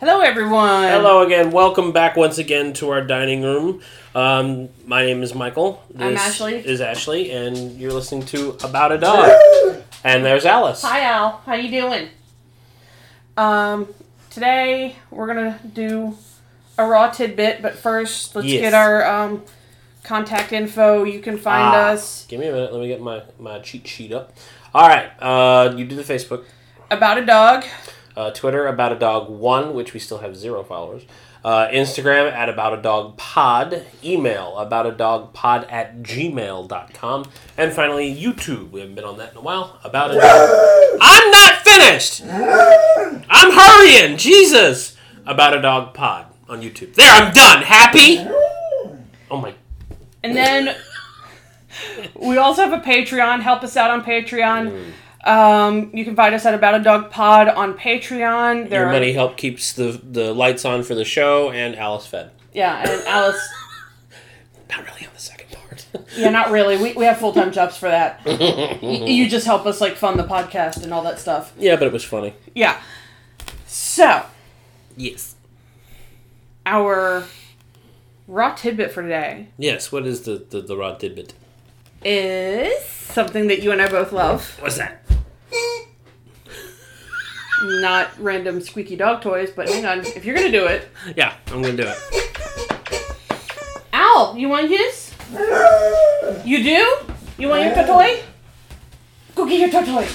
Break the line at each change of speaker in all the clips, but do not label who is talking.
Hello, everyone.
Hello again. Welcome back once again to our dining room. Um, my name is Michael.
I'm
This
Ashley.
Is Ashley, and you're listening to About a Dog. and there's Alice.
Hi, Al. How you doing? Um, today we're gonna do a raw tidbit, but first let's
Yes.
get our um contact info. You can find
Ah,
us
Give me a minute. Let me get my, my cheat sheet up. All right. Uh, you do the Facebook,
about a dog.
Uh, Twitter About a Dog One, which we still have zero followers. Uh, Instagram at About a Dog Pod. Email About a Dog Pod at gmail.com. And finally, YouTube. We haven't been on that in a while. About a Dog. I'm not finished. I'm hurrying. Jesus. About a Dog Pod on YouTube. There, I'm done. Happy? Oh my.
And then we also have a Patreon. Help us out on Patreon.
Mm.
Um, you can find us at About a Dog Pod on Patreon. There
Your
are-
money help keeps the the lights on for the show and Alice fed.
Yeah, and Alice.
Not really on the second part.
Yeah, not really. We, we have full time jobs for that. Y- you just help us like fund the podcast and all that stuff.
yeah, but it was funny.
Yeah. So
Yes.
our raw tidbit for today
Yes. What is the the, the raw tidbit?
is something that you and I both love.
What's that?
Not random squeaky dog toys, but hang on. If you're gonna do it,
Yeah, I'm gonna do it.
Al, you want his? You do? You want your toy? Go get your toy.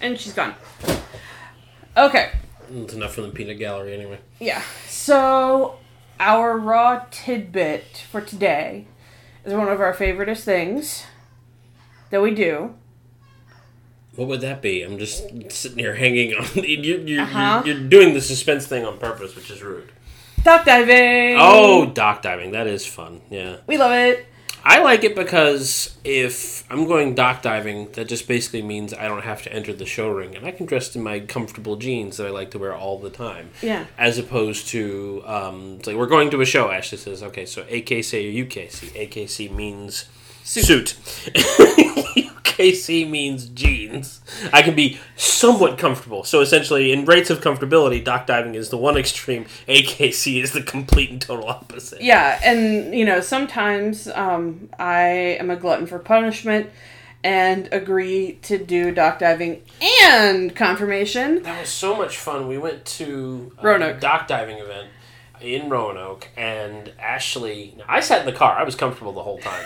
And she's gone. Okay.
It's enough from the peanut gallery anyway.
Yeah. So, our raw tidbit for today is one of our favoriteest things that we do.
What would that be? I'm just sitting here hanging on. You, you,
Uh-huh.
you're, you're doing the suspense thing on purpose, which is rude.
Duck diving.
Oh, dock diving. That is fun. Yeah.
we love it.
I like it because if I'm going dock diving, that just basically means I don't have to enter the show ring, and I can dress in my comfortable jeans that I like to wear all the time.
Yeah.
As opposed to, um, it's like we're going to a show. Ashley says, "Okay, so AKC or UKC? AKC means suit. UKC means jeans. I can be somewhat comfortable. So essentially, in rates of comfortability, dock diving is the one extreme. AKC is the complete and total opposite.
Yeah, and you know, sometimes um, I am a glutton for punishment and agree to do dock diving and conformation.
That was so much fun. We went to a
Roanoke.
dock diving event in Roanoke, and Ashley. I sat in the car. I was comfortable the whole time.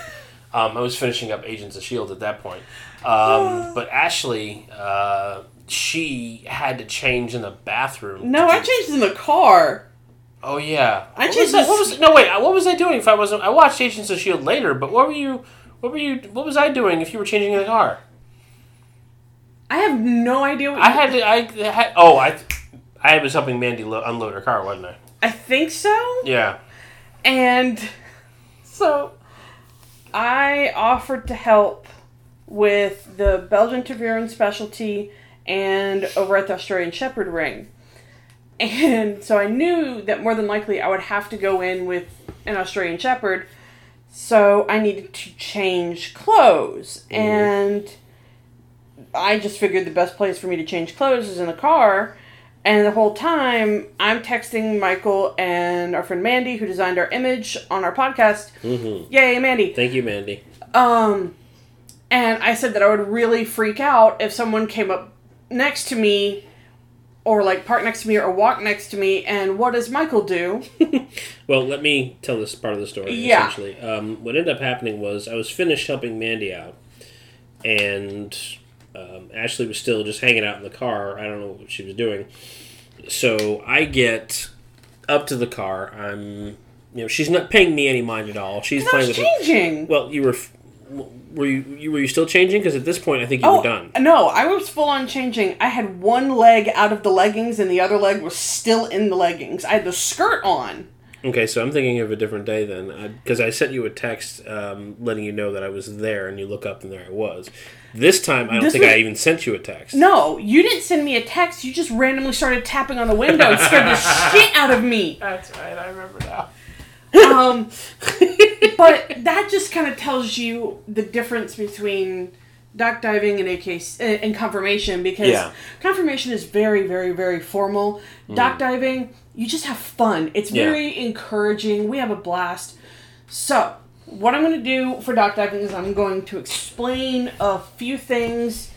Um, I was finishing up Agents of Shield at that point, um, but Ashley, uh, she had to change in the bathroom.
No, I changed in the car.
Oh yeah,
I
What
changed
was that- What was no wait? What was I doing? If I wasn't, I watched Agents of Shield later. But what were you? What were you? What was I doing? If you were changing in the car,
I have no idea what
I had to. I had. Oh, I. I was helping Mandy lo- unload her car, wasn't I?
I think so.
Yeah.
And so I offered to help with the Belgian Tervuren specialty and over at the Australian Shepherd ring. And so I knew that more than likely I would have to go in with an Australian Shepherd. So I needed to change clothes. Mm-hmm. And I just figured the best place for me to change clothes is in the car. And the whole time, I'm texting Michael and our friend Mandy, who designed our image on our podcast.
Mm-hmm.
Yay, Mandy!
Thank you, Mandy.
Um, and I said that I would really freak out if someone came up next to me, or like park next to me, or walk next to me. And what does Michael do?
Well, let me tell this part of the story.
Yeah.
Essentially, um, what ended up happening was I was finished helping Mandy out, and um, Ashley was still just hanging out in the car. I don't know what she was doing. So I get up to the car. I'm, you know, she's not paying me any mind at all. She's playing with. It.
changing.
Well, you were. Were you, you were you still changing? Because at this point, I think you
Oh
were done.
no! I was full on changing. I had one leg out of the leggings, and the other leg was still in the leggings. I had the skirt on.
Okay, so I'm thinking of a different day then, because I, sent you a text um, letting you know that I was there, and you look up and there I was. This time, I don't
This
think
was-
I even sent you a text.
No, you didn't send me a text. You just randomly started tapping on the window and scared the shit out of me.
That's right. I remember now.
Um, but that just kind of tells you the difference between dock diving and AKC and conformation because
Yeah.
conformation is very, very, very formal. Dock diving, you just have fun. It's
Yeah.
very encouraging. We have a blast. So, what I'm going to do for dock diving is I'm going to explain a few things.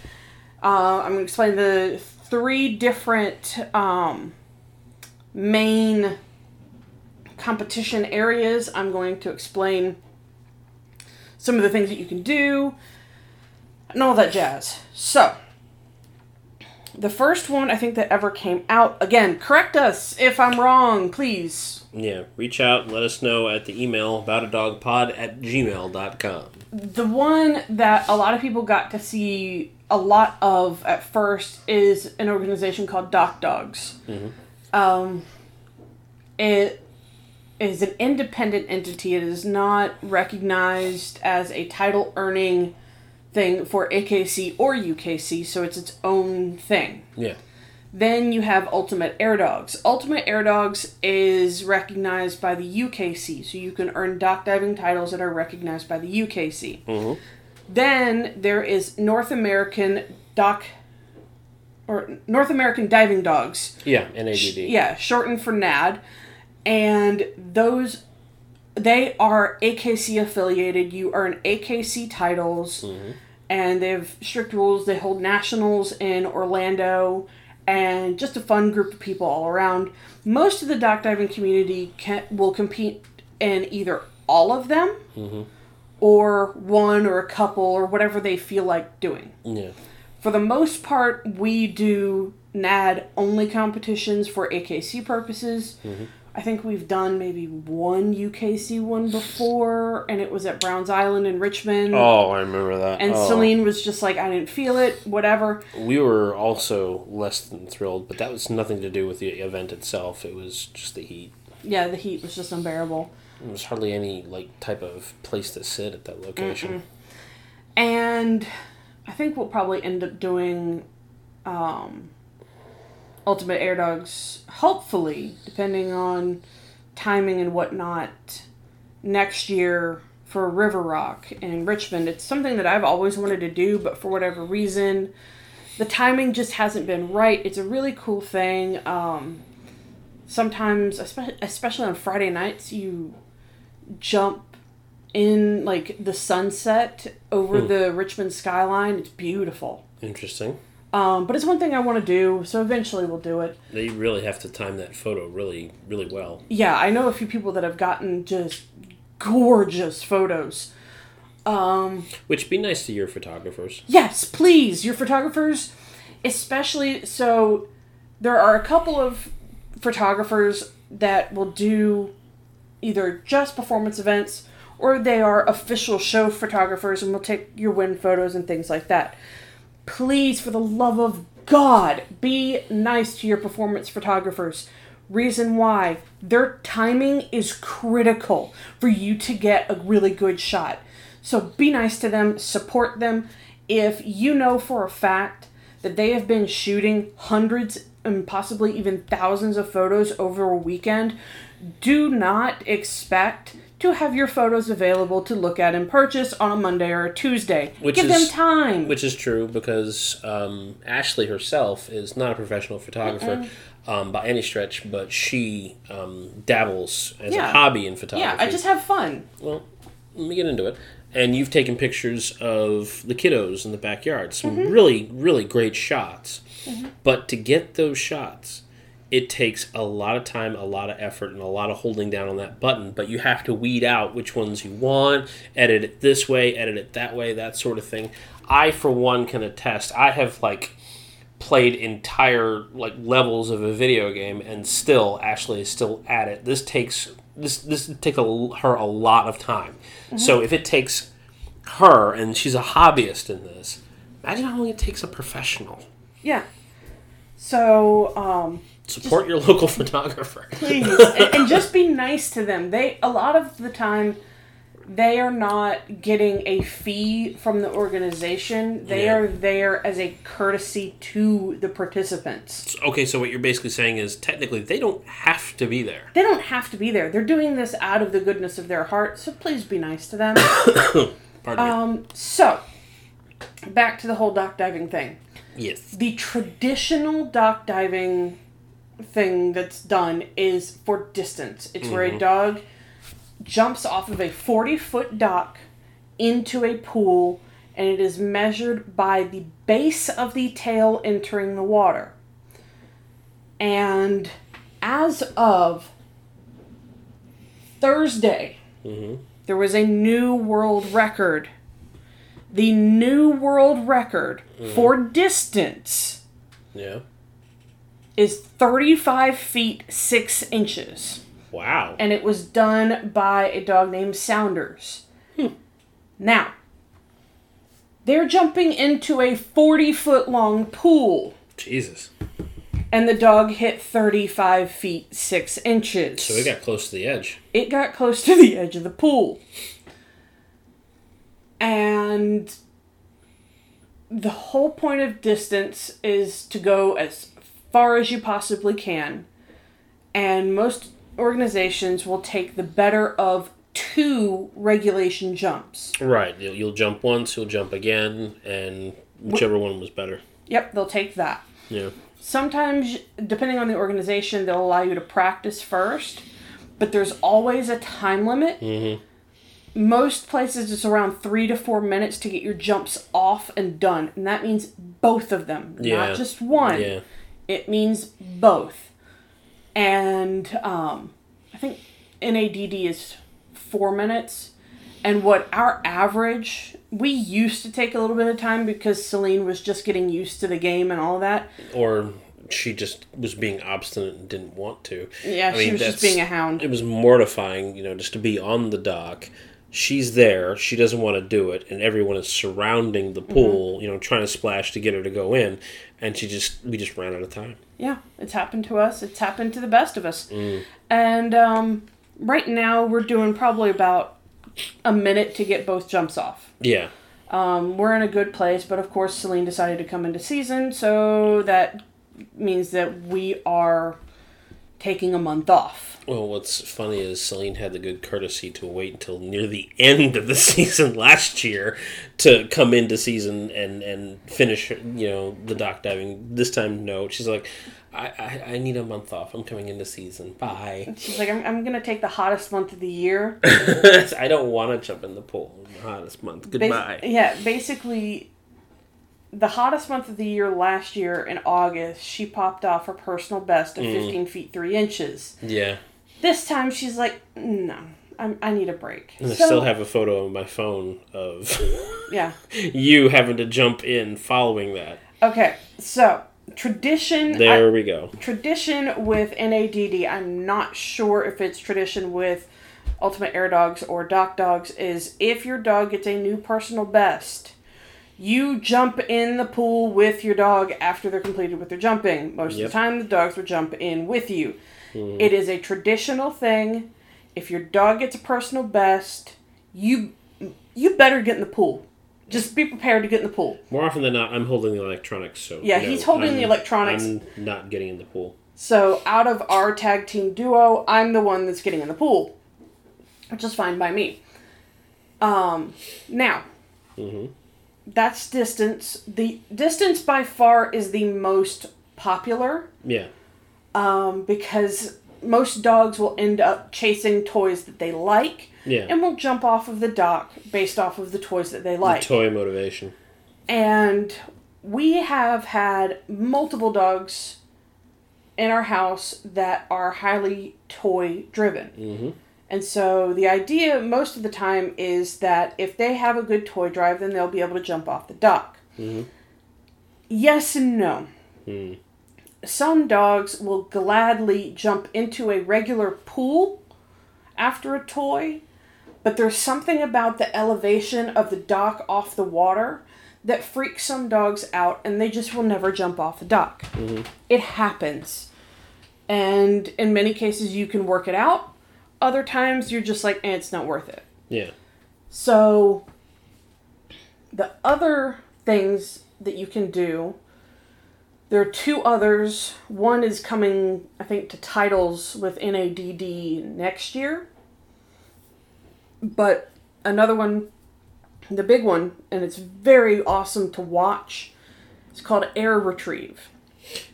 Uh, I'm going to explain the three different um, main competition areas. I'm going to explain some of the things that you can do and all that jazz. So, the first one I think that ever came out, again, correct us if I'm wrong, please.
Yeah, reach out and let us know at the email about a dog pod at gmail.com.
The one that a lot of people got to see a lot of at first is an organization called Dock Dogs. Um, it is an independent entity. It is not recognized as a title earning thing for AKC or UKC, so it's its own thing.
Yeah.
Then you have Ultimate Air Dogs. Ultimate Air Dogs is recognized by the UKC, so you can earn dock diving titles that are recognized by the UKC.
Mhm.
Then there is North American Dock or North American Diving Dogs.
Yeah, NADD.
Yeah, shortened for NAD. And those they are AKC affiliated. You earn AKC titles mm-hmm. and they have strict rules. They hold nationals in Orlando and just a fun group of people all around. Most of the dock diving community can, will compete in either all of them mm-hmm. or one or a couple or whatever they feel like doing.
Yeah.
For the most part, we do NAD only competitions for AKC purposes. Mm-hmm. I think we've done maybe one UKC one before, and it was at Browns Island in Richmond.
Oh, I remember that.
And
oh.
Celine was just like, I didn't feel it, whatever.
We were also less than thrilled, but that was nothing to do with the event itself. It was just the heat.
Yeah, the heat was just unbearable.
There was hardly any like type of place to sit at that location.
And I think we'll probably end up doing um, Ultimate Air Dogs, hopefully, depending on timing and whatnot, next year for River Rock in Richmond. It's something that I've always wanted to do, but for whatever reason, the timing just hasn't been right. It's a really cool thing. Um, sometimes, especially, especially on Friday nights, you jump in like the sunset over the Richmond skyline. It's beautiful.
Interesting.
Um, but it's one thing I want to do, so eventually we'll do it.
They really have to time that photo really, really well.
Yeah, I know a few people that have gotten just gorgeous photos. Um,
Which be nice to your photographers.
yes, please, your photographers, especially so there are a couple of photographers that will do either just performance events or they are official show photographers and will take your win photos and things like that. Please, for the love of God, be nice to your performance photographers. Reason why their timing is critical for you to get a really good shot. So be nice to them, support them. If you know for a fact that they have been shooting hundreds and possibly even thousands of photos over a weekend, do not expect to have your photos available to look at and purchase on a Monday or a Tuesday.
Which
Give
is-
them time.
Which is true because um, Ashley herself is not a professional photographer um, by any stretch, but she um, dabbles as
Yeah.
a hobby in photography.
yeah, I just have fun.
Well, let me get into it. And you've taken pictures of the kiddos in the backyard. Some
Mm-hmm.
really, really great shots. But to get those shots, it takes a lot of time, a lot of effort, and a lot of holding down on that button. But you have to weed out which ones you want, edit it this way, edit it that way, that sort of thing. I, for one, can attest. I have, like, played entire like levels of a video game and still Ashley is still at it. This takes this this takes a, her a lot of time. So if it takes her and she's a hobbyist in this, imagine how long it takes a professional.
Yeah. So, um,
Support your local photographer.
please and, and just be nice to them they a lot of the time they are not getting a fee from the organization they
Yeah.
are there as a courtesy to the participants
okay, so what you're basically saying is technically they don't have to be there.
they don't have to be there they're doing this out of the goodness of their heart so please be nice to them
Pardon me.
um so back to the whole dock diving thing.
Yes.
The traditional dock diving thing that's done is for distance. It's where a mm-hmm. dog jumps off of a 40 foot dock into a pool and it is measured by the base of the tail entering the water. And as of Thursday, mm-hmm. there was a new world record. The new world record mm-hmm. for distance
Yeah.
Is 35 feet 6 inches.
Wow.
And it was done by a dog named Sounders. Hmm. Now, they're jumping into a 40 foot long pool,
Jesus.
and the dog hit 35 feet 6 inches.
So we got close to the edge.
it got close to the edge of the pool. And the whole point of distance is to go as far as you possibly can. And most organizations will take the better of two regulation jumps.
Right. You'll, you'll jump once, you'll jump again, and whichever one was better.
Yep, they'll take that.
Yeah.
Sometimes, depending on the organization, they'll allow you to practice first, but there's always a time limit.
Mm-hmm.
Most places it's around three to four minutes to get your jumps off and done, and that means both of them,
Yeah.
not just one.
Yeah.
It means both. And um, I think NADD is four minutes. And what our average, we used to take a little bit of time because Celine was just getting used to the game and all of that.
Or she just was being obstinate and didn't want to.
Yeah,
I
she
mean,
was just being a hound.
It was mortifying, you know, just to be on the dock. She's there. She doesn't want to do it, and everyone is surrounding the pool, you know, trying to splash to get her to go in, and she just we just ran out of time.
Yeah, it's happened to us. It's happened to the best of us. And um, right now, we're doing probably about a minute to get both jumps off.
Yeah,
Um, we're in a good place, but of course, Celine decided to come into season, so that means that we are taking a month off.
Well, what's funny is Celine had the good courtesy to wait until near the end of the season last year to come into season and and finish, you know, the dock diving. This time, no. She's like, I, I, I need a month off. I'm coming into season. Bye.
She's like, I'm, I'm going to take the hottest month of the year.
I don't want to jump in the pool in the hottest month.
Bas-
Goodbye.
yeah, basically, the hottest month of the year last year in August, she popped off her personal best of mm. 15 feet 3 inches.
Yeah.
This time she's like, no, I'm, I need a break.
And I still have a photo on my phone of
Yeah.
you having to jump in following that.
Okay, so tradition. I-
There we go.
tradition with NADD, I'm not sure if it's tradition with Ultimate Air Dogs or Dock Dogs, is if your dog gets a new personal best, you jump in the pool with your dog after they're completed with their jumping. Most
Yep.
of the time, the dogs will jump in with you. It is a traditional thing. If your dog gets a personal best, you you better get in the pool. Just be prepared to get in the pool.
More often than not, I'm holding the electronics. So
Yeah,
no,
he's holding
I'm-
the electronics.
I'm not getting in the pool.
So out of our tag team duo, I'm the one that's getting in the pool, which is fine by me. Um, now,
Mhm.
that's distance. The distance by far is the most popular
Yeah.
Um, because most dogs will end up chasing toys that they like
Yeah.
and will jump off of the dock based off of the toys that they like.
Toy motivation.
And we have had multiple dogs in our house that are highly toy driven.
Mm-hmm.
And so the idea most of the time is that if they have a good toy drive, then they'll be able to jump off the dock.
Mhm.
Yes and no.
Mm.
Some dogs will gladly jump into a regular pool after a toy, but there's something about the elevation of the dock off the water that freaks some dogs out and they just will never jump off the dock. It happens. And in many cases, you can work it out. Other times, you're just like, eh, it's not worth it.
Yeah.
So, the other things that you can do, there are two others. One is coming, I think, to titles with NADD next year. But another one the big one, and it's very awesome to watch. It's called Air Retrieve.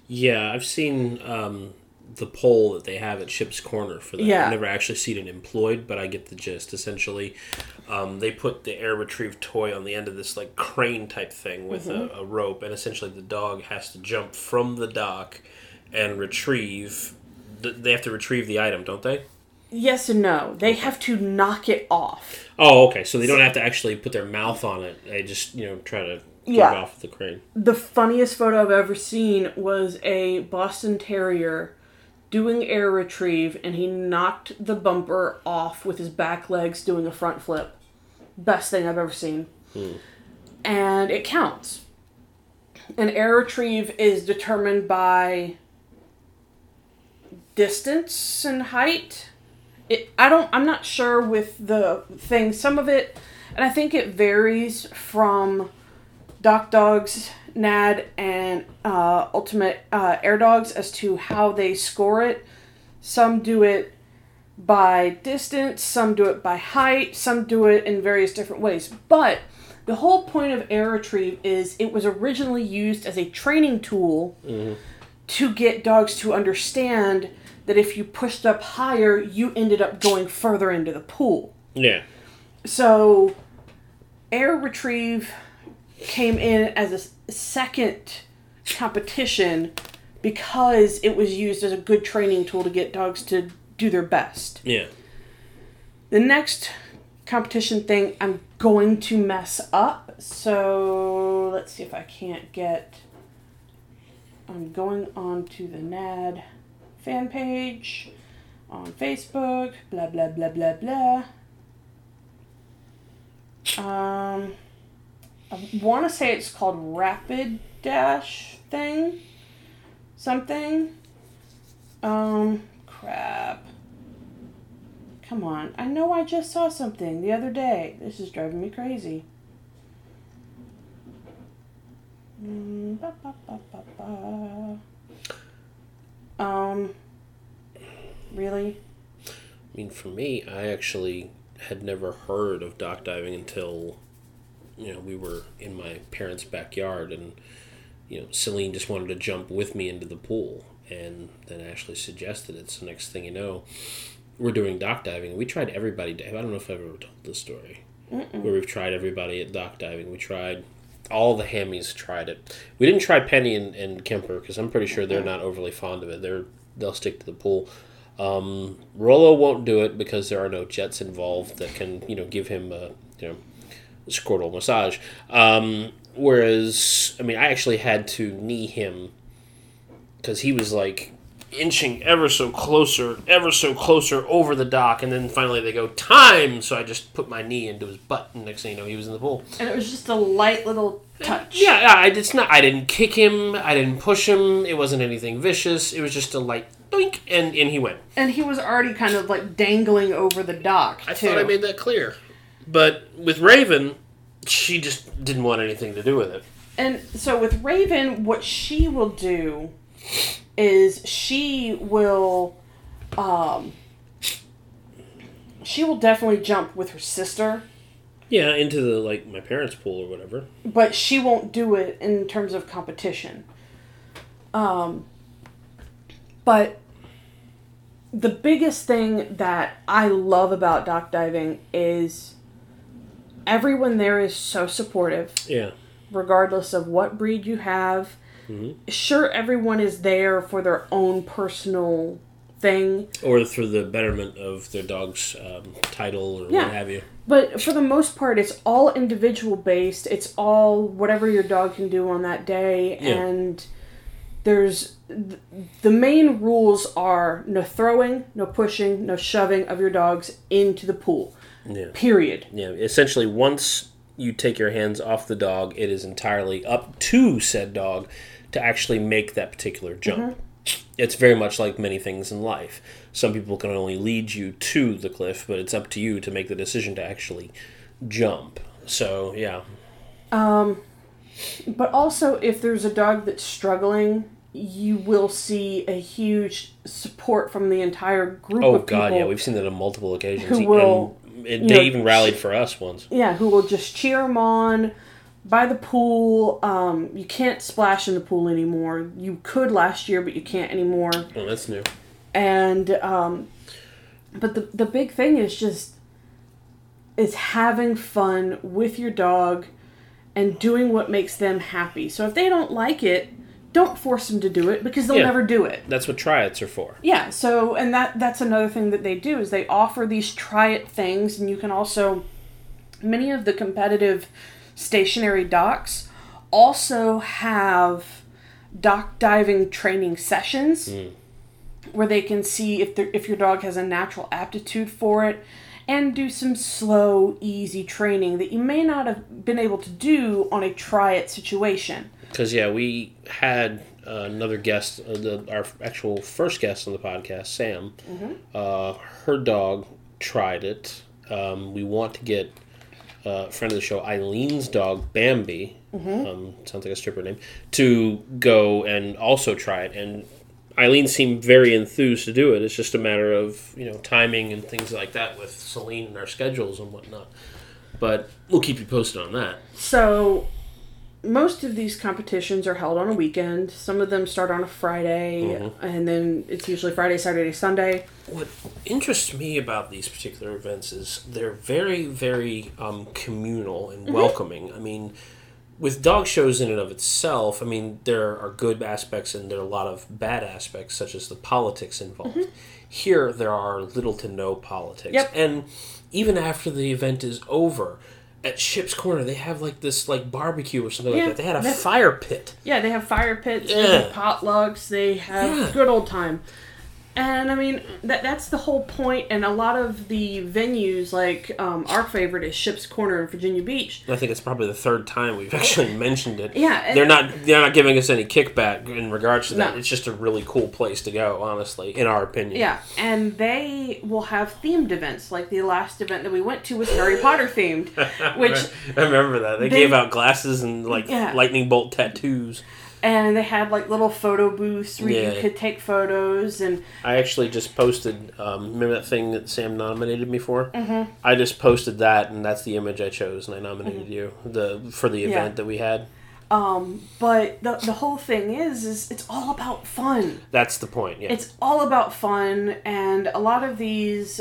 Yeah, I've seen um, the pole that they have at Ship's Corner for that.
Yeah.
I've never actually seen it employed, but I get the gist. Essentially, um, they put the air retrieve toy on the end of this like crane type thing with
Mm-hmm.
a, a rope, and essentially the dog has to jump from the dock and retrieve. th- They have to retrieve the item, don't they?
Yes and no. They have to knock it off.
Oh, okay. So they don't have to actually put their mouth on it. They just you know try to get
Yeah.
it off the crane.
The funniest photo I've ever seen was a Boston Terrier doing air retrieve, and he knocked the bumper off with his back legs doing a front flip. Best thing I've ever seen. And it counts. An air retrieve is determined by distance and height. It, I don't. I'm not sure with the thing. Some of it, and I think it varies from Dock Dogs, NAD, and uh, Ultimate uh, Air Dogs as to how they score it. Some do it by distance, some do it by height, some do it in various different ways. But the whole point of Air Retrieve is it was originally used as a training tool to get dogs to understand that if you pushed up higher, you ended up going further into the pool.
Yeah.
So, air retrieve came in as a second competition because it was used as a good training tool to get dogs to do their best.
Yeah.
The next competition thing I'm going to mess up. So, let's see if I can't get. I'm going on to the NAD fan page on Facebook, blah blah blah blah blah. Um, I want to say it's called Rapid Dash thing, something. Um, crap. Come on, I know I just saw something the other day. This is driving me crazy. Mm. Um, really?
I mean, for me, I actually had never heard of dock diving until, you know, we were in my parents' backyard, and you know, Celine just wanted to jump with me into the pool, and then Ashley suggested it. So next thing you know, we're doing dock diving. We tried everybody. I don't know if I've ever told this story, where we've tried everybody at dock diving. We tried. All the hammies tried it. We didn't try Penny and, and Kemper because I'm pretty sure they're not overly fond of it. They're they'll stick to the pool. Um, Rollo won't do it because there are no jets involved that can, you know, give him a, you know, scrotal massage. Um, whereas, I mean, I actually had to knee him because he was like inching ever so closer, ever so closer over the dock, and then finally they go time. So I just put my knee into his butt, and next thing you know, he was in the pool.
And it was just a light little touch.
Yeah, yeah, I, it's not. I didn't kick him. I didn't push him. It wasn't anything vicious. It was just a light doink, and and he went.
And he was already kind of like dangling over the dock,
I
too.
thought I made that clear. But with Raven, she just didn't want anything to do with it.
And so with Raven, what she will do is she will um she will definitely jump with her sister,
Yeah, into the like my parents' pool or whatever.
but she won't do it in terms of competition. Um but the biggest thing that I love about dock diving is everyone there is so supportive.
Yeah.
regardless of what breed you have. Sure, everyone is there for their own personal thing,
Or for the betterment of their dog's um, title or
Yeah.
what have you.
but for the most part, it's all individual based. It's all whatever your dog can do on that day,
Yeah.
and there's th- the main rules are no throwing, no pushing, no shoving of your dogs into the pool.
Yeah.
Period.
Yeah. Essentially, once you take your hands off the dog, it is entirely up to said dog to actually make that particular jump. It's very much like many things in life. Some people can only lead you to the cliff, but it's up to you to make the decision to actually jump. So, yeah.
Um, But also, if there's a dog that's struggling, you will see a huge support from the entire group
Oh
of people.
God, yeah, we've seen that on multiple occasions.
who will-
And it,
You
they
know,
even rallied for us once.
yeah, who will just cheer them on by the pool. Um, you can't splash in the pool anymore. You could last year, but you can't anymore.
Oh, that's new.
And um, but the the big thing is just is having fun with your dog and doing what makes them happy. So if they don't like it, don't force them to do it because they'll
Yeah.
never do it.
That's what triads are for.
Yeah, so and that that's another thing that they do is they offer these try it things and you can also many of the competitive stationary docks also have dock diving training sessions hmm. where they can see if if your dog has a natural aptitude for it and do some slow easy training that you may not have been able to do on a try it situation.
Because yeah, we had uh, another guest, uh, the, our actual first guest on the podcast, Sam. Uh, her dog tried it. Um, we want to get uh, a friend of the show, Eileen's dog, Bambi. Um, sounds like a stripper name. To go and also try it, and Eileen seemed very enthused to do it. It's just a matter of you know timing and things like that with Celine and our schedules and whatnot. But we'll keep you posted on that.
So, most of these competitions are held on a weekend. Some of them start on a Friday, mm-hmm. and then it's usually Friday, Saturday, Sunday.
What interests me about these particular events is they're very, very um, communal and mm-hmm. welcoming. I mean, with dog shows in and of itself, I mean, there are good aspects and there are a lot of bad aspects, such as the politics involved. Mm-hmm. Here, there are little to no politics.
Yep.
And even after the event is over, at Ship's Corner, they have like this like barbecue or something
Yeah,
like that. They had a fire pit.
Yeah, they have fire pits, they
Yeah.
have potlucks, they have
Yeah.
good old time. And I mean that that's the whole point. And a lot of the venues, like um, our favorite is Ship's Corner in Virginia Beach.
I think it's probably the third time we've actually mentioned it.
Yeah, and-
they're not they're not giving us any kickback in regards to that.
No.
It's just a really cool place to go, honestly, in our opinion.
Yeah, and they will have themed events. Like the last event that we went to was Harry Potter themed, which
I remember that they,
They-
gave out glasses and like
Yeah.
lightning bolt tattoos.
And they had like little photo booths where
Yeah.
you could take photos and
I actually just posted. Um, remember that thing that Sam nominated me for? Mm-hmm. I just posted that, and that's the image I chose, and I nominated you the for the
Mm-hmm. Yeah.
event that we had.
um but the the whole thing is is it's all about fun.
That's the point. Yeah.
It's all about fun and a lot of these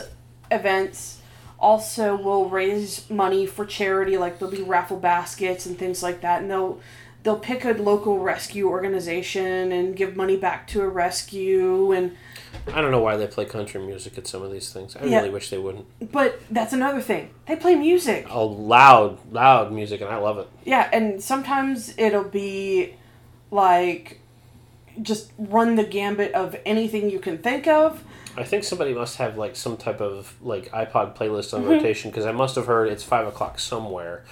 events also will raise money for charity like there'll be raffle baskets and things like that and they'll they'll pick a local rescue organization and give money back to a rescue and
I don't know why they play country music at some of these things. I
Yeah.
really wish they wouldn't.
but that's another thing. They play music.
Oh, loud, loud music, and I love it.
Yeah, and sometimes it'll be like just run the gambit of anything you can think of.
I think somebody must have like some type of like iPod playlist
Mm-hmm.
on rotation because I must have heard it's five o'clock somewhere,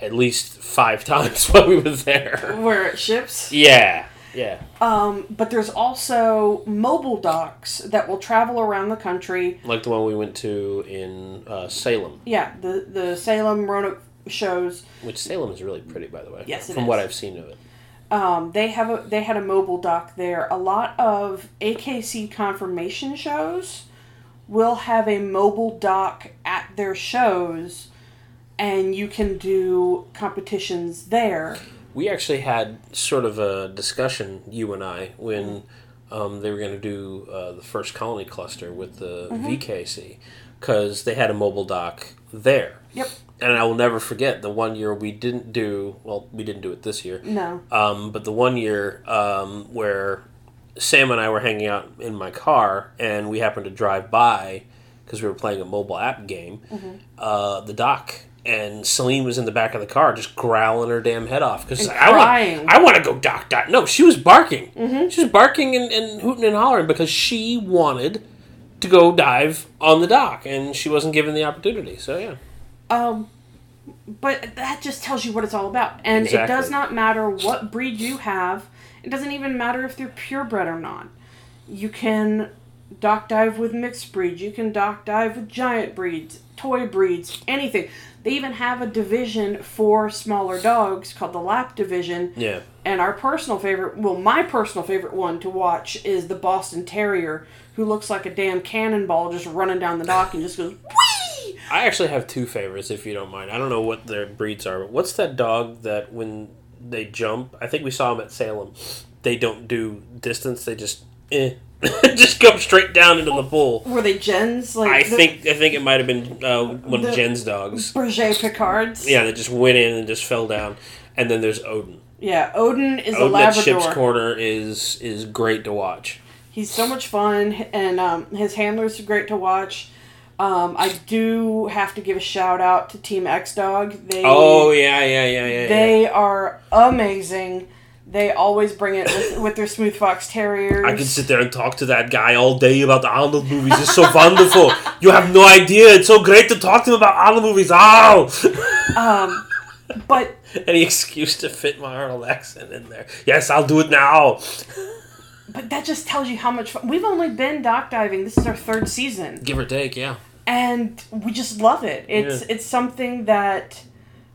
at least five times while we were there.
Where it ships.
Yeah, yeah.
Um, but there's also mobile docks that will travel around the country.
Like the one we went to in uh, Salem,
Yeah, the the Salem Roanoke shows.
which Salem is really pretty, by the way.
Yes, it
from what I've seen of it.
Um, they have a they had a mobile dock there. A lot of AKC conformation shows will have a mobile dock at their shows, and you can do competitions there.
We actually had sort of a discussion, you and I, when um, they were going to do uh, the first colony cluster with the VKC, because they had a mobile dock there.
Yep.
And I will never forget the one year we didn't do, well, we didn't do it this year,
No.
um, but the one year um, where Sam and I were hanging out in my car and we happened to drive by because we were playing a mobile app game, uh, the dock. And Celine was in the back of the car, just growling her damn head off because I want, I want to go dock dock. No, she was barking. She was barking and, and hooting and hollering because she wanted to go dive on the dock, and she wasn't given the opportunity. So yeah,
Um, but that just tells you what it's all about. And it does not matter what breed you have. It doesn't even matter if they're purebred or not. You can dock dive with mixed breeds. You can dock dive with giant breeds, toy breeds, anything. They even have a division for smaller dogs called the lap division.
yeah.
And our personal favorite, well, my personal favorite one to watch is the Boston Terrier, who looks like a damn cannonball just running down the dock and just goes, whee!
I actually have two favorites, if you don't mind. I don't know what their breeds are. But what's that dog that when they jump? I think we saw them at Salem. They don't do distance. They just eh, just go straight down into the pool.
Were they Jens? Like
I
the
think I think it might have been uh, one of Jen's dogs.
Berger Picards.
Yeah, that just went in and just fell down. And then there's Odin.
Yeah, Odin is a
Odin at Ship's
Labrador.
Corner is is great to watch.
He's so much fun, and um, his handlers are great to watch. Um, I do have to give a shout out to Team X Dog. They
Oh yeah, yeah, yeah, yeah. yeah.
they are amazing. They always bring it with, with their Smooth Fox Terriers.
I can sit there and talk to that guy all day about the Arnold movies. It's so wonderful. You have no idea. It's so great to talk to him about Arnold movies. Oh!
Um, but
Any excuse to fit my Arnold accent in there. Yes, I'll do it now.
but that just tells you how much fun. We've only been dock diving. This is our third season.
Give or take, yeah.
and we just love it. It's
Yeah.
it's something that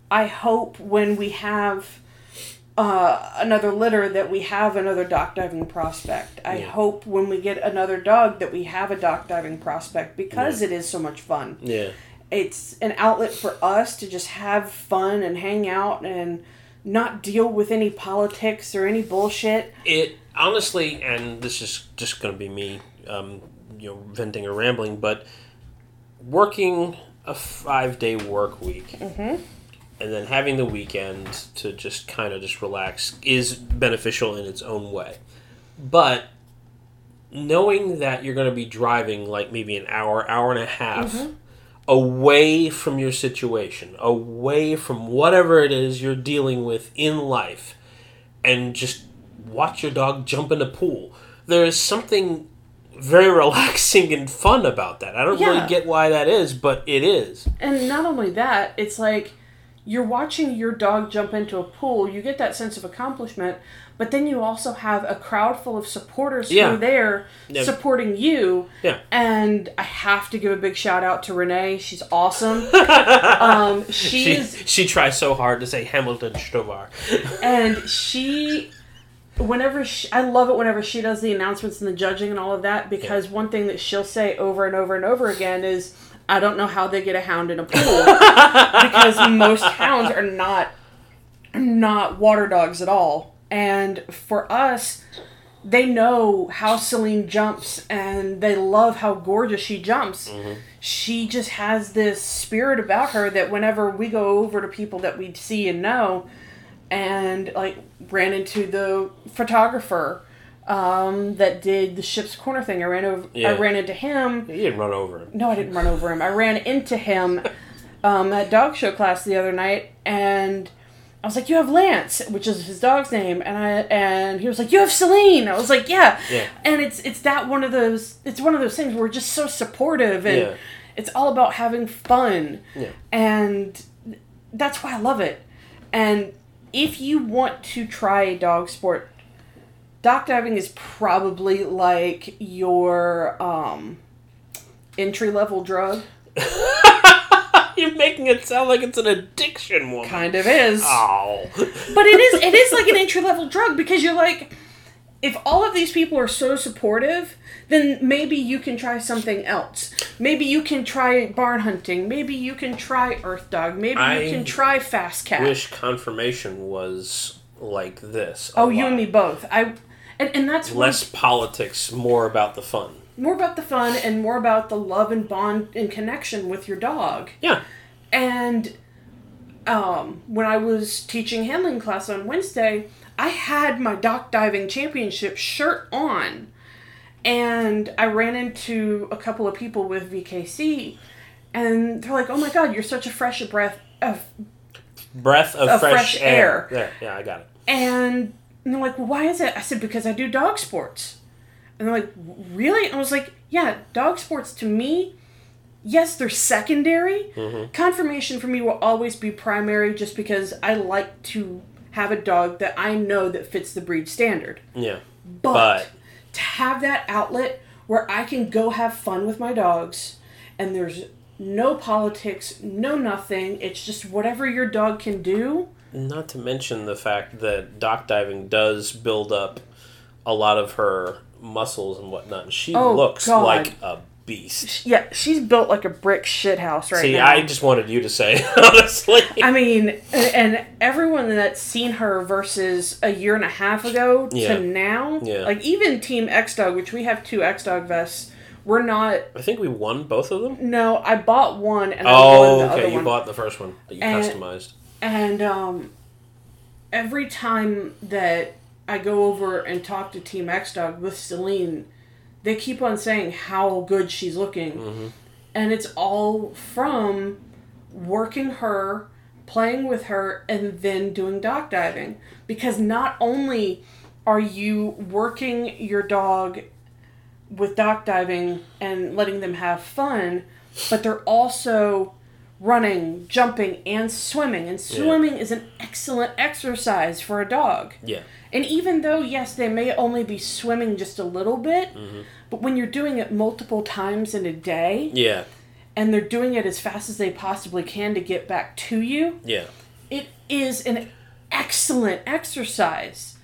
I hope when we have uh, another litter that we have another dock diving prospect. I
Yeah.
hope when we get another dog that we have a dock diving prospect because it is so much fun.
Yeah.
It's an outlet for us to just have fun and hang out and not deal with any politics or any bullshit.
It honestly, and this is just going to be me, um, you know, venting or rambling, but working a five day work week and then having the weekend to just kind of just relax is beneficial in its own way. But knowing that you're going to be driving like maybe an hour, hour and a half mm-hmm. away from your situation, away from whatever it is you're dealing with in life, and just watch your dog jump in a pool. There is something very relaxing and fun about that. I don't
Yeah.
really get why that is, but it is.
And not only that, it's like you're watching your dog jump into a pool, you get that sense of accomplishment, but then you also have a crowd full of supporters who are there
Yeah.
supporting you.
Yeah.
And I have to give a big shout out to Renee. She's awesome. um,
She,
she's
she tries so hard to say Hamiltonstovare.
and she whenever she, I love it whenever she does the announcements and the judging and all of that because one thing that she'll say over and over and over again is I don't know how they get a hound in a pool because most hounds are not not water dogs at all and for us they know how Celine jumps and they love how gorgeous she jumps. Mm-hmm. She just has this spirit about her that whenever we go over to people that we see and know, and like ran into the photographer um, that did the ship's corner thing. I ran over.
Yeah.
I ran into him.
You didn't run over him.
No, I didn't run over him. I ran into him um, at dog show class the other night, and I was like, "You have Lance," which is his dog's name, and I and he was like, "You have Celine." I was like, "Yeah,"
Yeah.
and it's it's that one of those it's one of those things where we're just so supportive and
Yeah.
it's all about having fun,
Yeah.
and that's why I love it. And if you want to try a dog sport, dock diving is probably like your um, entry level drug.
You're making it sound like it's an addiction, woman.
Kind of is.
Oh.
But it is it is like an entry level drug because you're like if all of these people are so supportive, then maybe you can try something else. Maybe you can try barn hunting. Maybe you can try earth dog. Maybe
I
you can try fast cat.
Wish conformation was like this.
oh, you and me both. I and, and that's
Less politics, more about the fun.
more about the fun and more about the love and bond and connection with your dog.
Yeah.
And um, when I was teaching handling class on Wednesday, I had my dock diving championship shirt on. And I ran into a couple of people with VKC, and they're like, "Oh my God, you're such a fresh breath of."
Breath of,
Of
fresh,
fresh
air.
air.
There. Yeah, I got it.
And they're like, well, "Why is it?" I said, "Because I do dog sports." And they're like, "Really?" I was like, "Yeah, dog sports to me, yes, they're secondary. Mm-hmm. Conformation for me will always be primary, just because I like to have a dog that I know that fits the breed standard.
Yeah.
But,
But-
to have that outlet where I can go have fun with my dogs, and there's no politics, no nothing. It's just whatever your dog can do.
Not to mention the fact that dock diving does build up a lot of her muscles and whatnot. And she
Oh,
looks
God.
like a beast.
Yeah, she's built like a brick shithouse right
See,
now.
I just wanted you to say honestly.
I mean, and everyone that's seen her versus a year and a half ago
Yeah.
to now,
Yeah.
like even Team X Dog, which we have two X Dog vests, we're not.
I think we won both of them.
No, I bought one and I
Oh, okay. You
one.
bought the first one that you
And-
customized.
And um, every time that I go over and talk to Team X Dog with Celine, they keep on saying how good she's looking.
Mm-hmm.
And it's all from working her, playing with her, and then doing dock diving. Because not only are you working your dog with dock diving and letting them have fun, but they're also running, jumping, and swimming. And swimming is an excellent exercise for a dog.
Yeah.
And even though, yes, they may only be swimming just a little bit, mm-hmm. but when you're doing it multiple times in a day
Yeah.
and they're doing it as fast as they possibly can to get back to you,
Yeah.
it is an excellent exercise.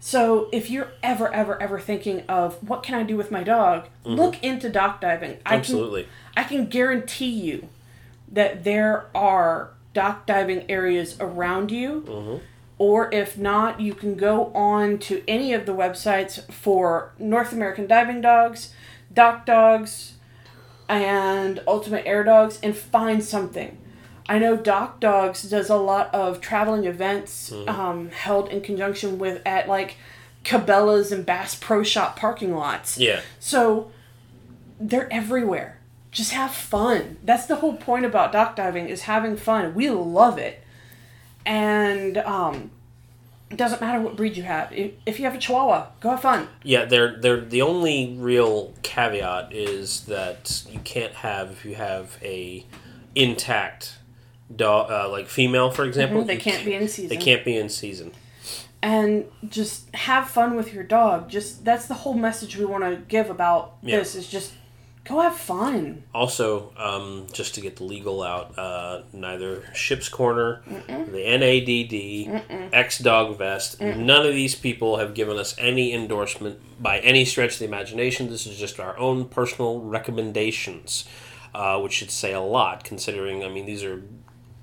So if you're ever, ever, ever thinking of what can I do with my dog, mm-hmm. look into dock diving. I can,
Absolutely.
I can guarantee you that there are dock diving areas around you. Or if not, you can go on to any of the websites for North American Diving Dogs, Dock Dogs, and Ultimate Air Dogs and find something. I know Dock Dogs does a lot of traveling events um, held in conjunction with at like Cabela's and Bass Pro Shop parking lots.
Yeah.
So they're everywhere. Just have fun. That's the whole point about dock diving is having fun. We love it. And um it doesn't matter what breed you have. If, you have a Chihuahua, go have fun.
Yeah, they're they're the only real caveat is that you can't have if you have a intact dog uh, like female for example.
They
you
can't be in season.
They can't be in season.
and just have fun with your dog. Just that's the whole message we want to give about
Yeah.
this is just go have fun.
Also, um, just to get the legal out, uh, neither Ship's Corner, the NADD, X Dog Vest, none of these people have given us any endorsement by any stretch of the imagination. This is just our own personal recommendations, uh, which should say a lot considering, I mean, these are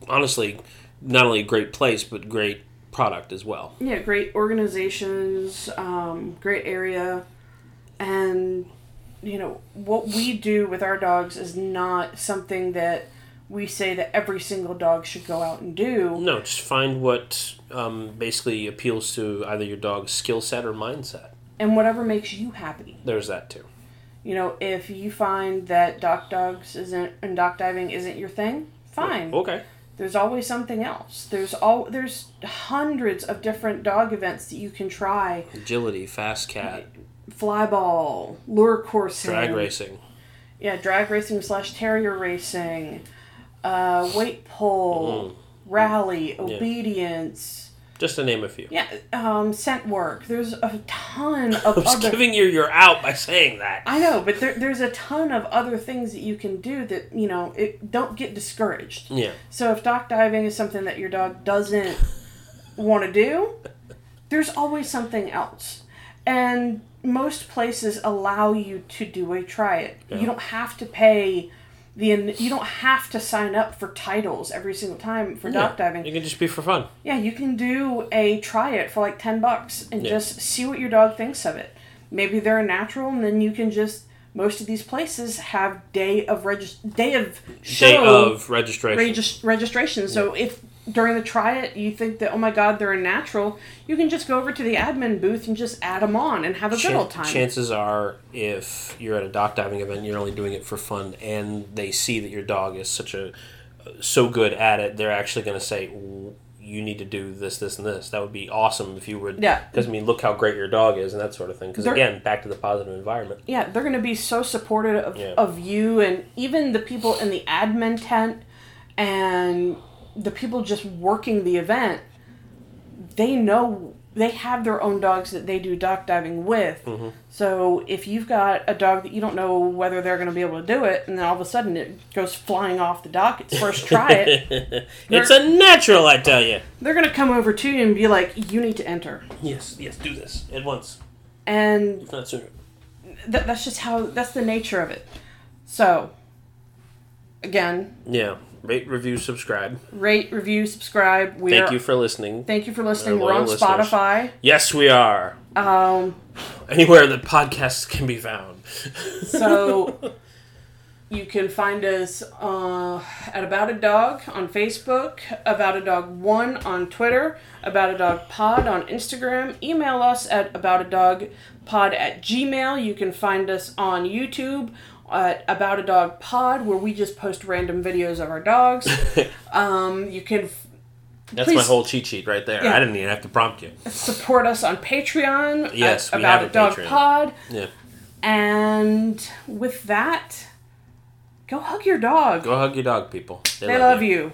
honestly not only a great place, but great product as well.
Yeah, great organizations, um, great area, and you know what we do with our dogs is not something that we say that every single dog should go out and do.
No, just find what um, basically appeals to either your dog's skill set or mindset.
And whatever makes you happy.
There's that too.
You know, if you find that dock dogs isn't and dock diving isn't your thing, fine.
Okay.
There's always something else. There's all there's hundreds of different dog events that you can try.
Agility, fast cat,
Flyball, lure coursing,
drag racing.
yeah, drag racing slash terrier racing, uh, weight pull, rally, obedience,
Just to name a few.
yeah, um, scent work. There's a ton
I
of
was
other.
giving you your out by saying that.
I know, but there, there's a ton of other things that you can do that you know. It don't get discouraged.
Yeah.
So if dock diving is something that your dog doesn't want to do, there's always something else. And most places allow you to do a try it.
Yeah.
You don't have to pay the you don't have to sign up for titles every single time for dock diving.
You can just be for fun.
Yeah, you can do a try it for like 10 bucks and
Yeah.
just see what your dog thinks of it. Maybe they're a natural and then you can just most of these places have day of regis- day of show
Day of registration.
regis- registration. So if during the try it you think that oh my god they're a natural, you can just go over to the admin booth and just add them on and have a good old time.
Chances are, if you're at a dock diving event, you're only doing it for fun, and they see that your dog is such a so good at it, they're actually going to say, "You need to do this, this, and this." That would be awesome if you would.
Yeah.
Because I mean, look how great your dog is, and that sort of thing. Because again, back to the positive environment.
yeah, they're going to be so supportive of,
Yeah.
of you and even the people in the admin tent and the people just working the event. They know they have their own dogs that they do dock diving with.
Mm-hmm.
So if you've got a dog that you don't know whether they're going to be able to do it, and then all of a sudden it goes flying off the dock, it's first try it.
it's a natural, I tell you.
They're going to come over to you and be like, "You need to enter,"
Yes, yes, do this at once,
and
if not sooner.
that, that's just how that's the nature of it So, again,
Yeah. Rate, review, subscribe.
rate, review, subscribe. We
Thank
are,
you for listening.
Thank you for listening. We're on
listeners.
Spotify.
Yes, we are.
Um,
Anywhere that podcasts can be found.
so you can find us uh, at About a Dog on Facebook, About a Dog One on Twitter, About a Dog Pod on Instagram. Email us at About a Dog Pod at Gmail. You can find us on YouTube at About a Dog Pod, where we just post random videos of our dogs. um, you can f-
That's my
Please-
whole cheat sheet right there.
Yeah.
I didn't even have to prompt you.
support us on Patreon.
Yes,
at
we
About
have a
Dog
Patreon.
Pod.
Yeah.
And with that, go hug your dog.
Go hug your dog, people.
they love you.